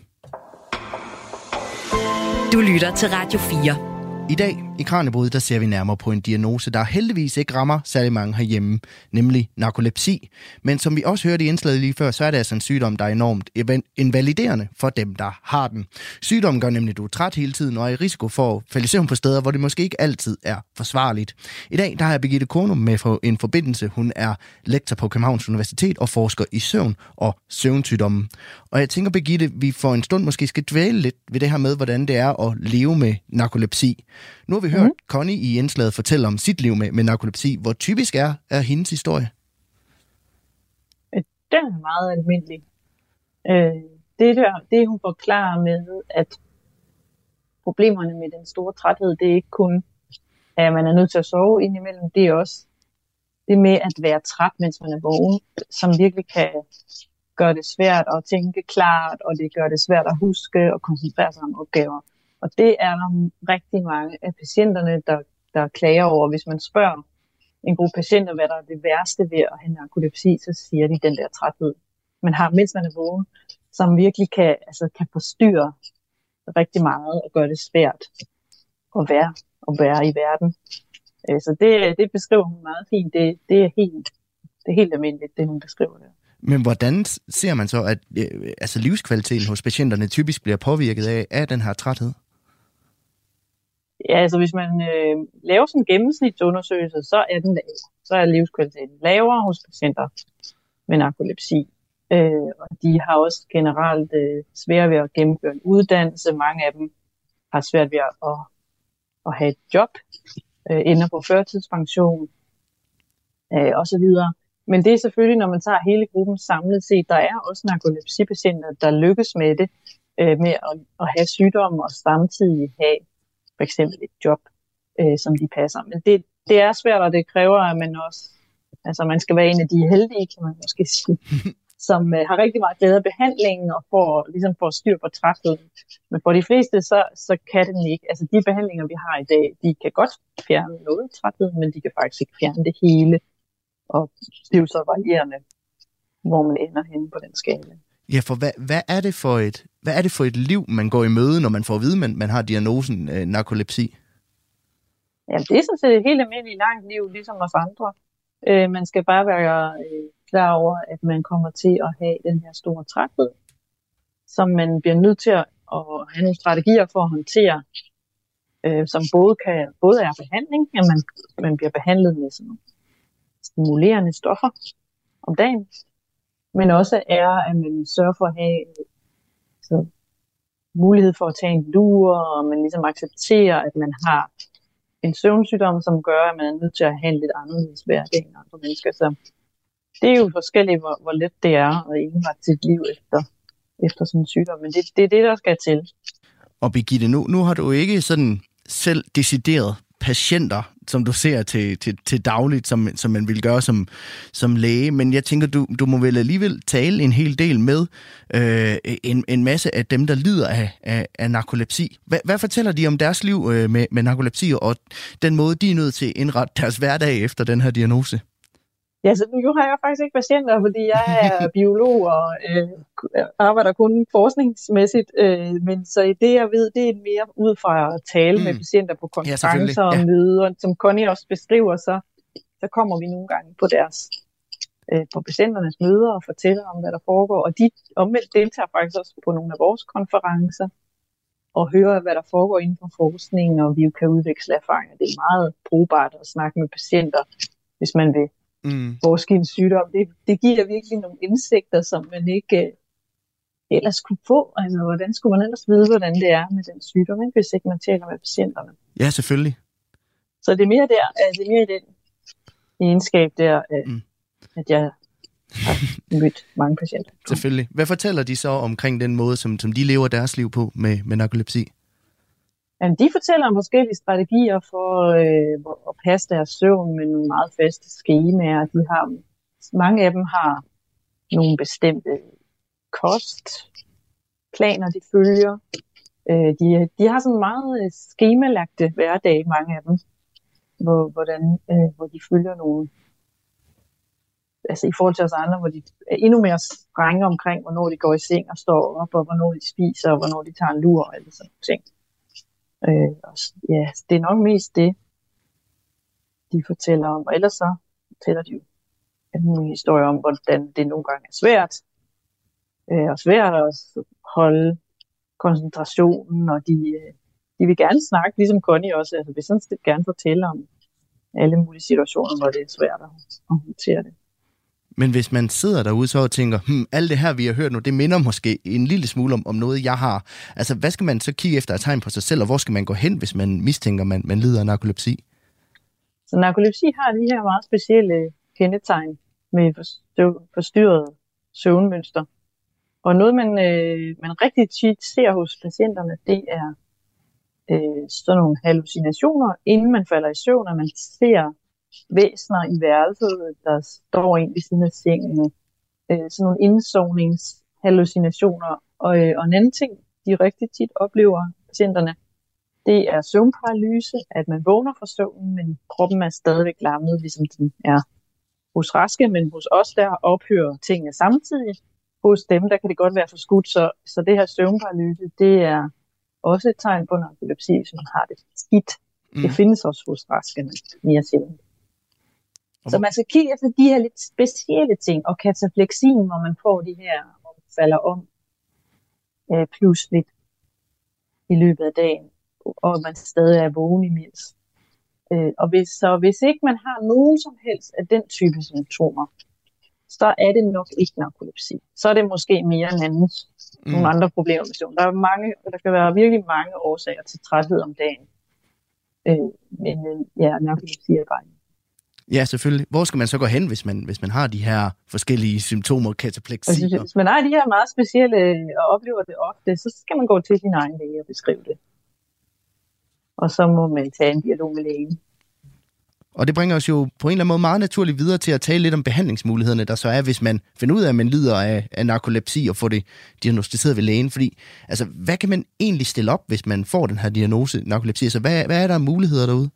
Du lytter til Radio 4. I dag i Kranjebrud, der ser vi nærmere på en diagnose, der heldigvis ikke rammer særlig mange herhjemme, nemlig narkolepsi. Men som vi også hørte i indslaget lige før, så er det altså en sygdom, der er enormt invaliderende for dem, der har den. Sygdommen gør nemlig, at du er træt hele tiden og er i risiko for at falde i søvn på steder, hvor det måske ikke altid er forsvarligt. I dag der har jeg Birgitte Kornum med for en forbindelse. Hun er lektor på Københavns Universitet og forsker i søvn og søvnsygdommen. Og jeg tænker, Birgitte, vi for en stund måske skal dvæle lidt ved det her med, hvordan det er at leve med narkolepsi. Nu har vi hørt mm. Connie i indslaget fortælle om sit liv med, med narkolepsi. Hvor typisk er, er hendes historie? Den er meget almindelig. Øh, det, der, det hun forklarer med, at problemerne med den store træthed, det er ikke kun, at man er nødt til at sove indimellem, det er også det med at være træt, mens man er vågen, som virkelig kan gøre det svært at tænke klart, og det gør det svært at huske og koncentrere sig om opgaver. Og det er der rigtig mange af patienterne, der, der klager over. Hvis man spørger en gruppe patienter, hvad der er det værste ved at have narkolepsi, så siger de den der træthed. Man har, mens man er vågen, som virkelig kan, altså, kan forstyrre rigtig meget og gøre det svært at være, at være i verden. Øh, så det, det beskriver hun meget fint. Det, det, er helt, det er helt almindeligt, det hun beskriver der. Men hvordan ser man så, at øh, altså livskvaliteten hos patienterne typisk bliver påvirket af, af den her træthed? Ja, altså hvis man øh, laver sådan en gennemsnitsundersøgelse, så er den lav. Så er livskvaliteten lavere hos patienter med narkolepsi. Øh, og de har også generelt øh, svært ved at gennemføre en uddannelse. Mange af dem har svært ved at, at, at have et job, øh, ender på førtidspension øh, osv. Men det er selvfølgelig, når man tager hele gruppen samlet set, der er også narkolepsipatienter, der lykkes med det, øh, med at, at have sygdomme og samtidig have for eksempel et job, øh, som de passer. Men det, det er svært, og det kræver, at man også, altså man skal være en af de heldige, kan man måske sige, som øh, har rigtig meget glæde af behandlingen og får, ligesom får styr på trætheden. Men for de fleste, så, så kan den ikke. Altså de behandlinger, vi har i dag, de kan godt fjerne noget træthed, men de kan faktisk ikke fjerne det hele. Og det er jo så varierende, hvor man ender henne på den skala. Ja, for hvad, hvad, er det for et, hvad er det for et liv, man går i møde, når man får at vide, man, man har diagnosen øh, narkolepsi? Ja, det er sådan set et helt almindeligt langt liv, ligesom os andre. Øh, man skal bare være øh, klar over, at man kommer til at have den her store træthed, som man bliver nødt til at have nogle strategier for at håndtere, øh, som både, kan, både er behandling, at man, man bliver behandlet med sådan nogle stimulerende stoffer om dagen, men også er, at man sørger for at have så, mulighed for at tage en lur, og man ligesom accepterer, at man har en søvnsygdom, som gør, at man er nødt til at have en lidt anderledes hverdag end andre mennesker. Så det er jo forskelligt, hvor, hvor let det er at indrette sit liv efter, efter sådan en sygdom. Men det, det er det, der skal til. Og Birgitte, nu, nu har du ikke sådan selv decideret patienter, som du ser til, til, til dagligt, som, som man vil gøre som, som læge. Men jeg tænker, du, du må vel alligevel tale en hel del med øh, en, en masse af dem, der lider af, af, af narkolepsi. Hvad, hvad fortæller de om deres liv øh, med, med narkolepsi, og den måde, de er nødt til at indrette deres hverdag efter den her diagnose? Ja, så nu har jeg faktisk ikke patienter, fordi jeg er biolog og øh, arbejder kun forskningsmæssigt. Øh, men så det, jeg ved, det er mere ud fra at tale mm. med patienter på konferencer ja, og ja. møder. Som Connie også beskriver, så, så kommer vi nogle gange på deres øh, på patienternes møder og fortæller om, hvad der foregår. Og de omvendt deltager faktisk også på nogle af vores konferencer og hører, hvad der foregår inden for forskningen, og vi kan udveksle erfaringer. Det er meget brugbart at snakke med patienter, hvis man vil mm. vores sygdom. Det, det giver virkelig nogle indsigter, som man ikke uh, ellers kunne få. Altså, hvordan skulle man ellers vide, hvordan det er med den sygdom, ikke, hvis ikke man taler med patienterne? Ja, selvfølgelig. Så det er mere der, altså, det er mere i den egenskab der, uh, mm. at jeg har mødt mange patienter. Selvfølgelig. Hvad fortæller de så omkring den måde, som, som de lever deres liv på med, med narkolepsi? Jamen, de fortæller om forskellige strategier for øh, at passe deres søvn med nogle meget faste skemaer. De har, mange af dem har nogle bestemte kostplaner, de følger. Øh, de, de har sådan meget øh, skemalagte hverdag, mange af dem, hvor, hvordan, øh, hvor de følger nogle altså i forhold til os andre, hvor de er endnu mere strenge omkring, hvornår de går i seng og står op, og hvornår de spiser, og hvornår de tager en lur, og alle sådan ting. Øh, og, ja, det er nok mest det, de fortæller om. Og ellers så fortæller de jo nogle historier om, hvordan det nogle gange er svært. Øh, og svært at holde koncentrationen, og de, øh, de vil gerne snakke, ligesom Connie også, altså vil sådan set gerne fortælle om alle mulige situationer, hvor det er svært at, at håndtere det. Men hvis man sidder derude så og tænker, hm, alt det her, vi har hørt nu, det minder måske en lille smule om, om noget, jeg har. Altså, hvad skal man så kigge efter et tegn på sig selv, og hvor skal man gå hen, hvis man mistænker, man, man lider af narkolepsi? Så narkolepsi har de her meget specielle øh, kendetegn med forstyrret søvnmønster. Og noget, man, øh, man rigtig tit ser hos patienterne, det er øh, sådan nogle hallucinationer, inden man falder i søvn, og man ser væsner i værelset, der står ind ved siden af sengen. Øh, sådan nogle indsovningshallucinationer. Og, øh, og en anden ting, de rigtig tit oplever, patienterne, det er søvnparalyse, at man vågner fra søvnen, men kroppen er stadigvæk lammet, ligesom den er hos raske, men hos os der ophører tingene samtidig. Hos dem, der kan det godt være for skudt, så, så det her søvnparalyse, det er også et tegn på narkolepsi, hvis man har det skidt. Mm. Det findes også hos raske, men mere sjældent. Så man skal kigge efter de her lidt specielle ting, og katafleksin, hvor man får de her, og falder om øh, pludseligt i løbet af dagen, og man stadig er vågen imens. Øh, og hvis, så hvis ikke man har nogen som helst af den type symptomer, så er det nok ikke narkolepsi. Så er det måske mere en anden, mm. nogle andre problemer med Der, er mange, der kan være virkelig mange årsager til træthed om dagen. Øh, men øh, ja, narkolepsi er bare Ja, selvfølgelig. Hvor skal man så gå hen, hvis man, hvis man har de her forskellige symptomer, katapleksi? Hvis, hvis man har de her meget specielle og oplever det ofte, så skal man gå til sin egen læge og beskrive det. Og så må man tage en dialog med lægen. Og det bringer os jo på en eller anden måde meget naturligt videre til at tale lidt om behandlingsmulighederne, der så er, hvis man finder ud af, at man lider af, af narkolepsi og får det diagnostiseret ved lægen. Fordi, altså, hvad kan man egentlig stille op, hvis man får den her diagnose narkolepsi? Altså, hvad, hvad er der af muligheder derude?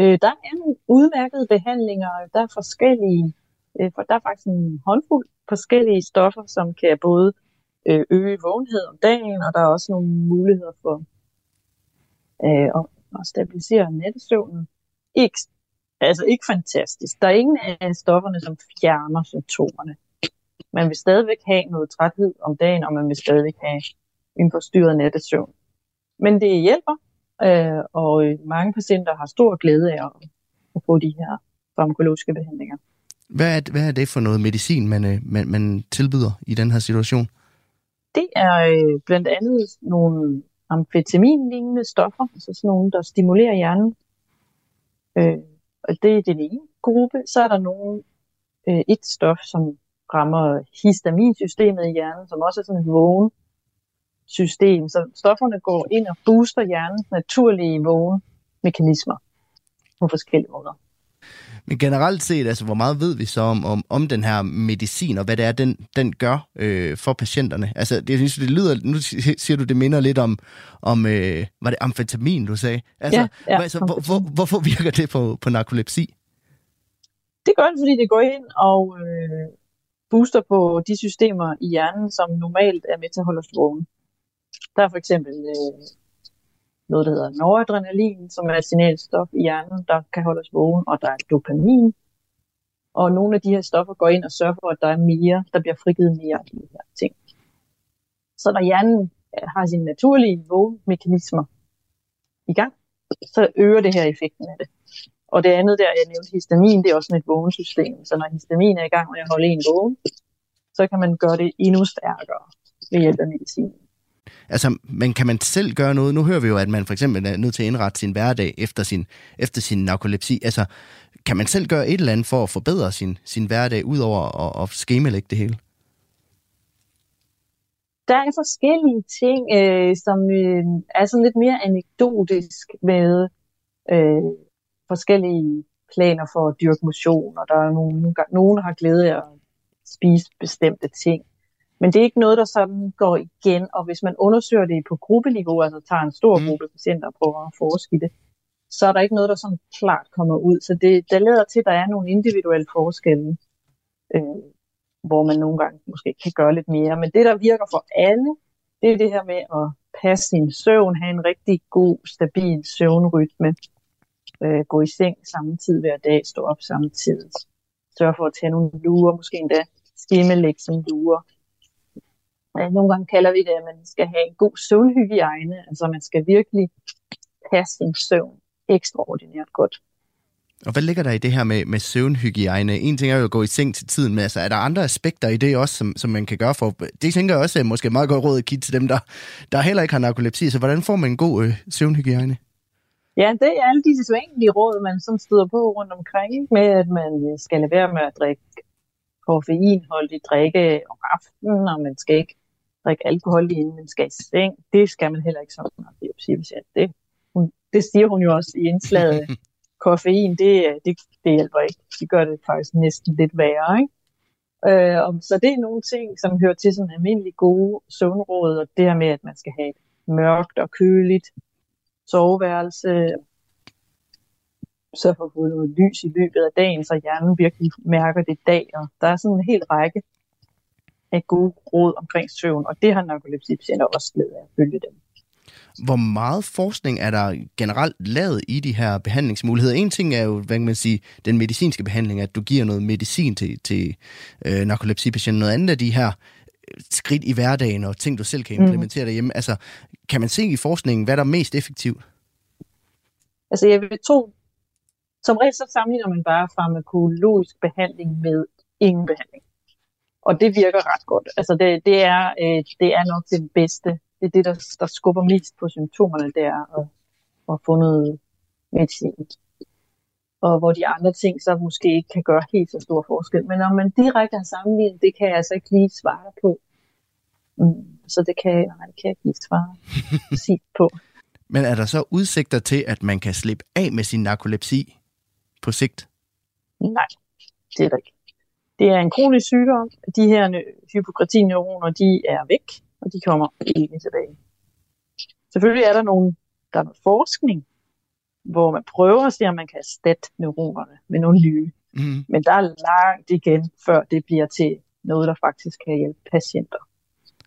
Øh, der er nogle udmærkede behandlinger, der er forskellige, øh, for der er faktisk en håndfuld forskellige stoffer, som kan både øh, øge vågenhed om dagen, og der er også nogle muligheder for øh, at, at stabilisere nattesøvnen. Ikke altså ikke fantastisk. Der er ingen af stofferne, som fjerner symptomerne. Man vil stadigvæk have noget træthed om dagen, og man vil stadigvæk have en forstyrret nattesøvn. Men det hjælper, øh, og mange patienter har stor glæde af at, at få de her farmakologiske behandlinger. Hvad er, hvad er det for noget medicin, man, øh, man, man tilbyder i den her situation? Det er øh, blandt andet nogle amfetamin-lignende stoffer, altså sådan nogle, der stimulerer hjernen. Øh, og det er den ene gruppe. Så er der nogle, øh, et stof, som rammer histaminsystemet i hjernen, som også er sådan et vågen system. Så stofferne går ind og booster hjernens naturlige vågen mekanismer på forskellige måder. Men generelt set, altså, hvor meget ved vi så om, om, om den her medicin, og hvad det er, den, den gør øh, for patienterne? Altså, det, synes, det lyder, nu siger du, det minder lidt om, om øh, var det amfetamin, du sagde? Altså, ja, ja, altså hvor, hvor, hvorfor virker det på, på narkolepsi? Det gør det, fordi det går ind og øh, booster på de systemer i hjernen, som normalt er med til at holde os vågne. Der er for eksempel øh, noget, der hedder noradrenalin, som er et signalstof i hjernen, der kan holde os vågen, og der er dopamin. Og nogle af de her stoffer går ind og sørger for, at der er mere, der bliver frigivet mere af de her ting. Så når hjernen øh, har sine naturlige vågemekanismer i gang, så øger det her effekten af det. Og det andet der, jeg nævnte histamin, det er også sådan et vågensystem. Så når histamin er i gang og jeg holder en vågen, så kan man gøre det endnu stærkere ved hjælp af medicin. Altså, men kan man selv gøre noget? Nu hører vi jo, at man for eksempel er nødt til at indrette sin hverdag efter sin, efter sin narkolepsi. Altså, kan man selv gøre et eller andet for at forbedre sin, sin hverdag, udover at, at skemelægge det hele? Der er forskellige ting, øh, som øh, er sådan lidt mere anekdotisk med øh, forskellige planer for at dyrke motion, og der er nogen, nogen, der har glæde af at spise bestemte ting. Men det er ikke noget, der sådan går igen, og hvis man undersøger det på gruppeniveau, altså tager en stor mm. gruppe patienter og prøver at forske i det, så er der ikke noget, der sådan klart kommer ud. Så det, det lader til, at der er nogle individuelle forskelle, øh, hvor man nogle gange måske kan gøre lidt mere. Men det, der virker for alle, det er det her med at passe sin søvn, have en rigtig god, stabil søvnrytme, øh, gå i seng samtidig hver dag, stå op samtidig, sørge for at tage nogle lurer, måske endda skimmelægge som lurer, nogle gange kalder vi det, at man skal have en god søvnhygiejne. Altså man skal virkelig passe sin søvn ekstraordinært godt. Og hvad ligger der i det her med, med søvnhygiejne? En ting er jo at gå i seng til tiden, men altså, er der andre aspekter i det også, som, som man kan gøre for? Det tænker jeg også er måske meget godt råd at give til dem, der, der heller ikke har narkolepsi. Så hvordan får man en god øh, søvnhygiejne? Ja, det er alle disse svanlige råd, man som støder på rundt omkring, med at man skal lade være med at drikke koffeinholdig drikke om aftenen, og man skal ikke drikke alkohol inden man skal i seng. Det skal man heller ikke som narkolepsipatient. Det, hun, det siger hun jo også i indslaget. Koffein, det, det, det hjælper ikke. Det gør det faktisk næsten lidt værre. Ikke? Øh, så det er nogle ting, som hører til sådan almindelig gode søvnråd, og det her med, at man skal have et mørkt og køligt soveværelse, så for at få noget lys i løbet af dagen, så hjernen virkelig mærker det dag. Og der er sådan en hel række af gode råd omkring søvn, og det har narkolepsipatienter også glæde af at følge dem. Hvor meget forskning er der generelt lavet i de her behandlingsmuligheder? En ting er jo, hvad kan man sige, den medicinske behandling, at du giver noget medicin til, til øh, narkolepsipatienter. Noget andet af de her øh, skridt i hverdagen og ting, du selv kan mhm. implementere mm. derhjemme. Altså, kan man se i forskningen, hvad der er mest effektivt? Altså, jeg vil tro, som regel så sammenligner man bare farmakologisk behandling med ingen behandling. Og det virker ret godt. Altså det, det, er, øh, det er nok det bedste. Det er det, der, der skubber mest på symptomerne, det er at, at få noget medicin. Og hvor de andre ting så måske ikke kan gøre helt så stor forskel. Men om man direkte har sammenlignet, det kan jeg altså ikke lige svare på. Mm, så det kan, nej, det kan jeg ikke lige svare på. Men er der så udsigter til, at man kan slippe af med sin narkolepsi på sigt? Nej, det er der ikke. Det er en kronisk sygdom. De her hypokratineuroner, de er væk, og de kommer ikke tilbage. Selvfølgelig er der nogle, der er forskning, hvor man prøver at se, om man kan erstatte neuronerne med nogle nye. Mm. Men der er langt igen, før det bliver til noget, der faktisk kan hjælpe patienter.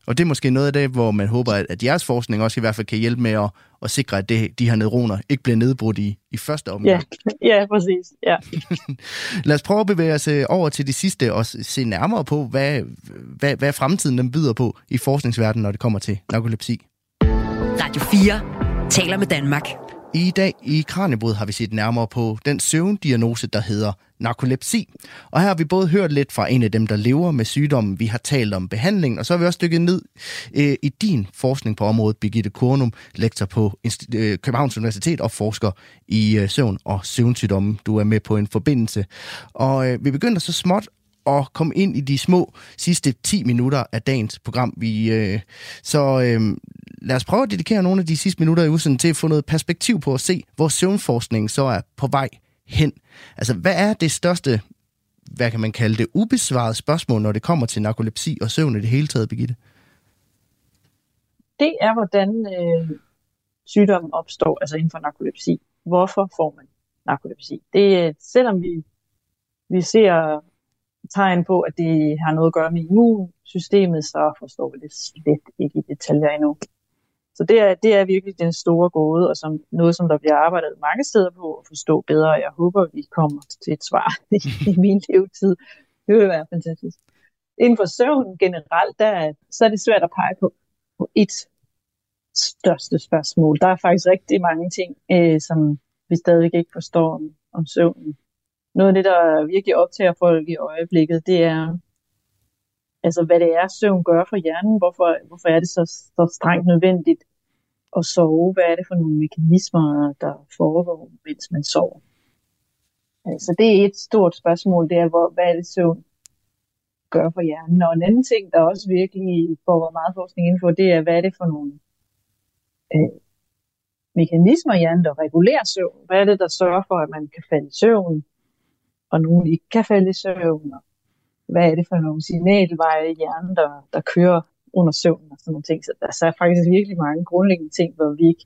Og det er måske noget af det, hvor man håber, at, at jeres forskning også i hvert fald kan hjælpe med at, at sikre, at det, de her neuroner ikke bliver nedbrudt i, i første omgang. Ja, ja præcis. Ja. Lad os prøve at bevæge os øh, over til det sidste og se nærmere på, hvad, hvad, hvad fremtiden den byder på i forskningsverdenen, når det kommer til narkolepsi. Radio 4 taler med Danmark. I dag i Kranjebrud har vi set nærmere på den søvndiagnose, der hedder narkolepsi. Og her har vi både hørt lidt fra en af dem, der lever med sygdommen. Vi har talt om behandling, og så har vi også dykket ned øh, i din forskning på området. Birgitte Kornum, lektor på øh, Københavns Universitet og forsker i øh, søvn og søvnsygdomme. Du er med på en forbindelse. Og øh, vi begynder så småt at komme ind i de små sidste 10 minutter af dagens program. Vi, øh, så øh, lad os prøve at dedikere nogle af de sidste minutter i udsendelsen til at få noget perspektiv på at se, hvor søvnforskningen så er på vej hen. Altså, hvad er det største, hvad kan man kalde det, ubesvarede spørgsmål, når det kommer til narkolepsi og søvn i det hele taget, Birgitte? Det er, hvordan øh, sygdommen opstår, altså inden for narkolepsi. Hvorfor får man narkolepsi? Det er, selvom vi, vi ser tegn på, at det har noget at gøre med immunsystemet, så forstår vi det slet ikke i detaljer endnu. Så det er, det er virkelig den store gåde, og som noget, som der bliver arbejdet mange steder på at forstå bedre. Jeg håber, vi kommer til et svar i min levetid. Det vil være fantastisk. Inden for søvn generelt, der, så er det svært at pege på, på et største spørgsmål. Der er faktisk rigtig mange ting, øh, som vi stadig ikke forstår om, om søvnen. Noget af det, der virkelig optager folk i øjeblikket, det er, altså hvad det er, søvn gør for hjernen. Hvorfor, hvorfor er det så, så strengt nødvendigt at sove? Hvad er det for nogle mekanismer, der foregår, mens man sover? Så det er et stort spørgsmål, det er, hvor, hvad er det søvn gør for hjernen? Og en anden ting, der også virkelig får meget forskning inden for, det er, hvad er det for nogle øh, mekanismer i hjernen, der regulerer søvn? Hvad er det, der sørger for, at man kan falde i søvn, og nogen ikke kan falde i søvn? Og hvad er det for nogle signalveje i hjernen, der, der kører under søvnen og sådan nogle ting. Så der er faktisk virkelig mange grundlæggende ting, hvor vi ikke,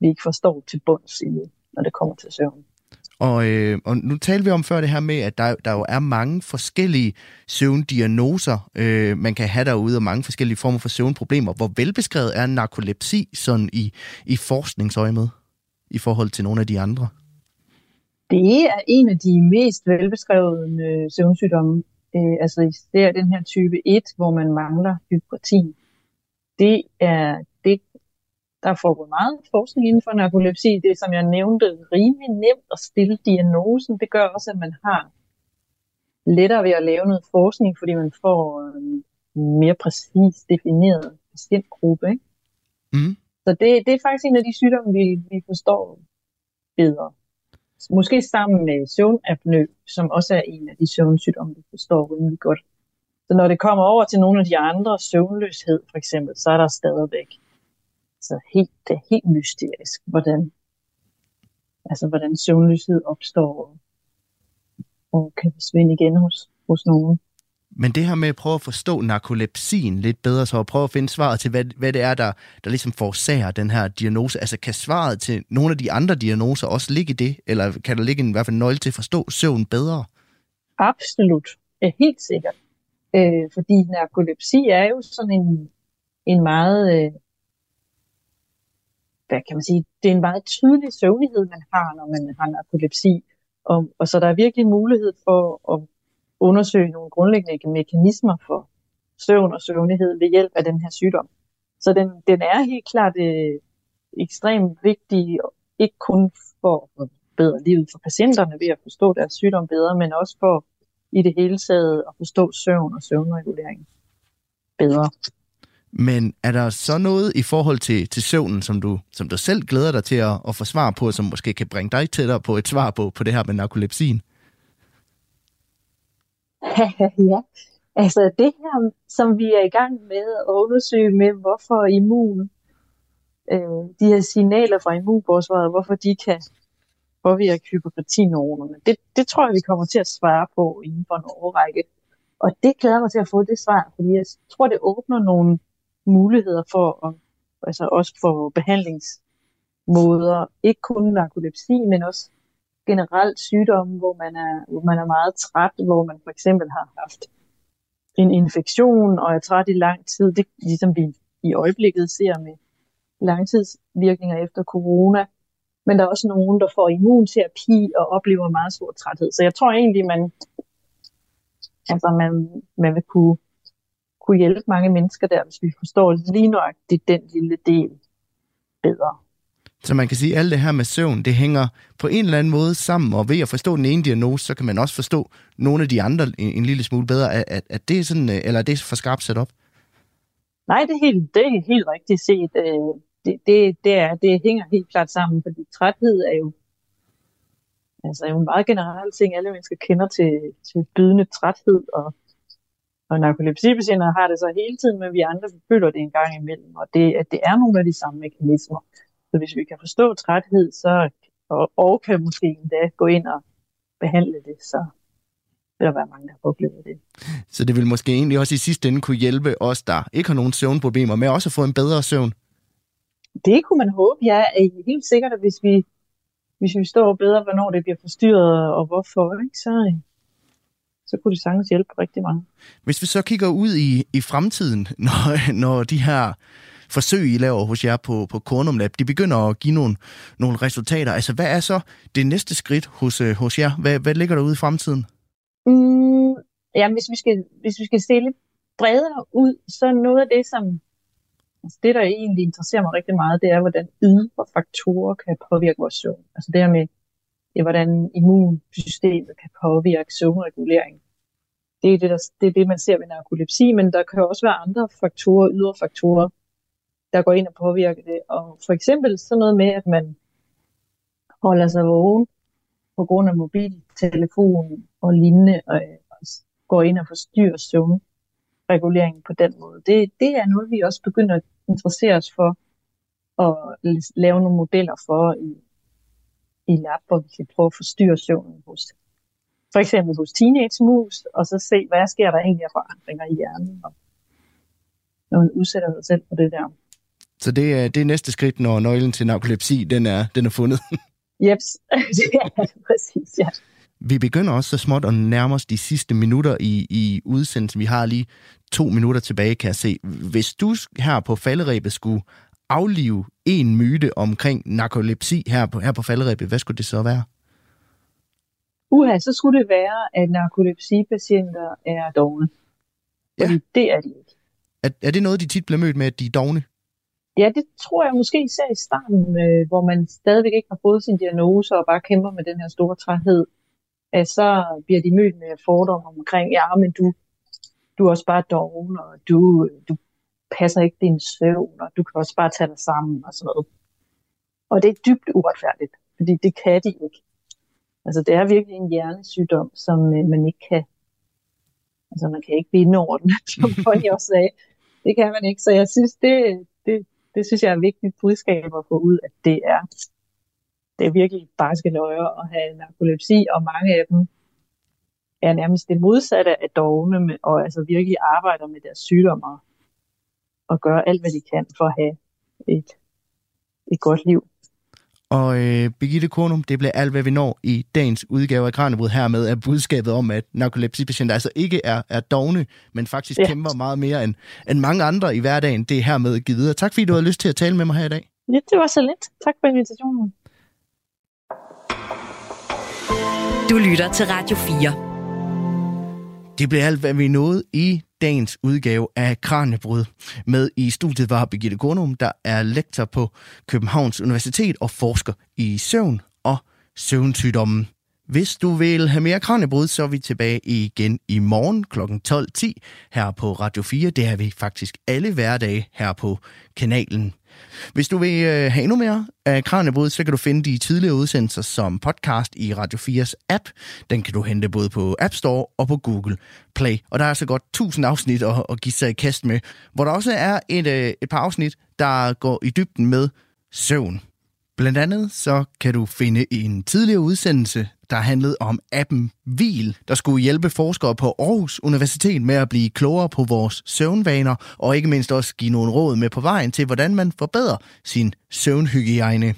vi ikke forstår til bunds endnu, når det kommer til søvn. Og, øh, og nu talte vi om før det her med, at der, der jo er mange forskellige søvndiagnoser, øh, man kan have derude, og mange forskellige former for søvnproblemer. Hvor velbeskrevet er narkolepsi sådan i, i forskningsøje med, i forhold til nogle af de andre? Det er en af de mest velbeskrevne øh, søvnsygdomme øh, altså især den her type 1, hvor man mangler hypertin, det er det, der foregår meget forskning inden for narkolepsi. Det, som jeg nævnte, rimelig nemt at stille diagnosen. Det gør også, at man har lettere ved at lave noget forskning, fordi man får en mere præcis defineret patientgruppe. Ikke? Mm. Så det, det er faktisk en af de sygdomme, vi, vi forstår bedre måske sammen med søvnapnø, som også er en af de søvnsygdomme, vi forstår rimelig godt. Så når det kommer over til nogle af de andre, søvnløshed for eksempel, så er der stadigvæk så helt, det er helt mysterisk, hvordan, altså, hvordan søvnløshed opstår og kan forsvinde igen hos, hos nogen. Men det her med at prøve at forstå narkolepsien lidt bedre, så at prøve at finde svaret til, hvad, hvad det er, der, der ligesom forårsager den her diagnose. Altså kan svaret til nogle af de andre diagnoser også ligge i det? Eller kan der ligge en i hvert fald nøgle til at forstå søvn bedre? Absolut. Ja, helt sikkert. Øh, fordi narkolepsi er jo sådan en, en meget, øh, hvad kan man sige, det er en meget tydelig søvnighed, man har, når man har narkolepsi. Og, og så der er virkelig mulighed for at undersøge nogle grundlæggende mekanismer for søvn og søvnighed ved hjælp af den her sygdom. Så den, den er helt klart øh, ekstremt vigtig, ikke kun for at bedre livet for patienterne ved at forstå deres sygdom bedre, men også for i det hele taget at forstå søvn og søvnregulering bedre. Men er der så noget i forhold til, til søvnen, som du, som du selv glæder dig til at, at få svar på, som måske kan bringe dig tættere på et svar på, på det her med narkolepsien? ja, altså det her, som vi er i gang med at undersøge med, hvorfor immun, øh, de her signaler fra immunforsvaret, hvorfor de kan påvirke hyperpatineuronerne, det, det tror jeg, vi kommer til at svare på inden for en årrække. Og det glæder mig til at få det svar, fordi jeg tror, det åbner nogle muligheder for, at, altså også for behandlingsmåder, ikke kun narkolepsi, men også generelt sygdomme, hvor man er, hvor man er meget træt, hvor man for eksempel har haft en infektion og er træt i lang tid, det ligesom vi i øjeblikket ser med langtidsvirkninger efter corona. Men der er også nogen, der får immunterapi og oplever meget stor træthed. Så jeg tror egentlig, man, altså man, man vil kunne, kunne hjælpe mange mennesker der, hvis vi forstår lige nøjagtigt den lille del bedre. Så man kan sige, at alt det her med søvn, det hænger på en eller anden måde sammen, og ved at forstå den ene diagnose, så kan man også forstå nogle af de andre en, en lille smule bedre. At, at, at det er sådan, øh, eller er det for skarpt sat op? Nej, det er helt, det er helt rigtigt set. Øh, det, det, det, er, det hænger helt klart sammen, fordi træthed er jo, altså er jo en meget generel ting. Alle mennesker kender til, til bydende træthed, og, og narkolepsipatienter har det så hele tiden, men vi andre føler det en gang imellem, og det, at det er nogle af de samme mekanismer. Så hvis vi kan forstå træthed, så, og, og kan måske endda gå ind og behandle det, så vil der være mange, der har oplevet det. Så det vil måske egentlig også i sidste ende kunne hjælpe os, der ikke har nogen søvnproblemer, med også at få en bedre søvn? Det kunne man håbe, ja. Er helt sikkert, at hvis vi, hvis vi står bedre, hvornår det bliver forstyrret og hvorfor, ikke, så, så kunne det sagtens hjælpe rigtig mange. Hvis vi så kigger ud i, i fremtiden, når, når de her forsøg, I laver hos jer på, på Cornum Lab, de begynder at give nogle, nogle resultater. Altså, hvad er så det næste skridt hos, øh, hos jer? Hvad, hvad ligger der ude i fremtiden? Mm, ja, hvis vi, skal, hvis vi skal se lidt bredere ud, så noget af det, som altså det, der egentlig interesserer mig rigtig meget, det er, hvordan ydre faktorer kan påvirke vores søvn. Altså det her med, det, hvordan immunsystemet kan påvirke søvnregulering. Det er det, der, det er det, man ser ved narkolepsi, men der kan også være andre faktorer, ydre faktorer, der går ind og påvirker det. Og for eksempel sådan noget med, at man holder sig vågen på grund af mobiltelefon og lignende, og går ind og forstyrrer søvnreguleringen på den måde. Det, det er noget, vi også begynder at interessere os for at lave nogle modeller for i, i lab, hvor vi kan prøve at forstyrre søvnen hos for eksempel hos teenage-mus, og så se, hvad sker der egentlig af forandringer i hjernen, og når man udsætter sig selv for det der. Så det er, det er næste skridt, når nøglen til narkolepsi den er, den er fundet. Jeps, det præcis, ja. Vi begynder også så småt at nærme os de sidste minutter i, i udsendelsen. Vi har lige to minutter tilbage, kan jeg se. Hvis du her på falderæbet skulle aflive en myte omkring narkolepsi her på, her på falderæbet, hvad skulle det så være? Uha, så skulle det være, at narkolepsipatienter er dogne. Fordi ja. det er de ikke. Er, er det noget, de tit bliver mødt med, at de er dogne? Ja, det tror jeg måske især i starten, øh, hvor man stadigvæk ikke har fået sin diagnose og bare kæmper med den her store træthed. At så bliver de mødt med fordomme omkring, ja, men du, du er også bare doven, og du, du passer ikke din søvn, og du kan også bare tage dig sammen og sådan noget. Og det er dybt uretfærdigt, fordi det kan de ikke. Altså det er virkelig en hjernesygdom, som øh, man ikke kan, altså man kan ikke vinde over den, som Bonnie også sagde. Det kan man ikke, så jeg synes, det, det, det synes jeg er vigtigt budskab at få ud, at det er, det er virkelig barske løjer at have narkolepsi, og mange af dem er nærmest det modsatte af dogne, og altså virkelig arbejder med deres sygdomme og gør alt, hvad de kan for at have et, et godt liv. Og øh, Birgitte Kornum, det bliver alt, hvad vi når i dagens udgave af Kranjebrud hermed er budskabet om, at narkolepsipatienter altså ikke er, er dogne, men faktisk ja. kæmper meget mere end, end mange andre i hverdagen. Det er hermed givet videre. Tak fordi du har lyst til at tale med mig her i dag. Ja, det var så lidt. Tak for invitationen. Du lytter til Radio 4. Det blev alt, hvad vi nåede i dagens udgave af Kranjebrud. Med i studiet var Birgitte Gornum, der er lektor på Københavns Universitet og forsker i søvn og søvnsygdommen. Hvis du vil have mere Kranjebrud, så er vi tilbage igen i morgen kl. 12.10 her på Radio 4. Det er vi faktisk alle hverdage her på kanalen. Hvis du vil øh, have endnu mere af Kranjebrud, så kan du finde de tidligere udsendelser som podcast i Radio 4's app. Den kan du hente både på App Store og på Google Play. Og der er altså godt 1000 afsnit at, at give sig i kast med, hvor der også er et, øh, et par afsnit, der går i dybden med søvn. Blandt andet så kan du finde en tidligere udsendelse, der handlede om appen Vil, der skulle hjælpe forskere på Aarhus Universitet med at blive klogere på vores søvnvaner, og ikke mindst også give nogle råd med på vejen til, hvordan man forbedrer sin søvnhygiejne.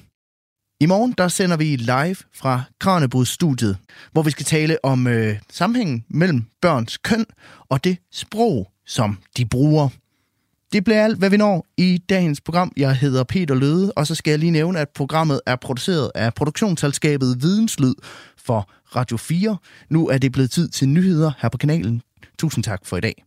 I morgen der sender vi live fra Kranjebrud-studiet, hvor vi skal tale om øh, sammenhængen mellem børns køn og det sprog, som de bruger. Det bliver alt, hvad vi når i dagens program. Jeg hedder Peter Løde, og så skal jeg lige nævne, at programmet er produceret af produktionsselskabet Videnslyd for Radio 4. Nu er det blevet tid til nyheder her på kanalen. Tusind tak for i dag.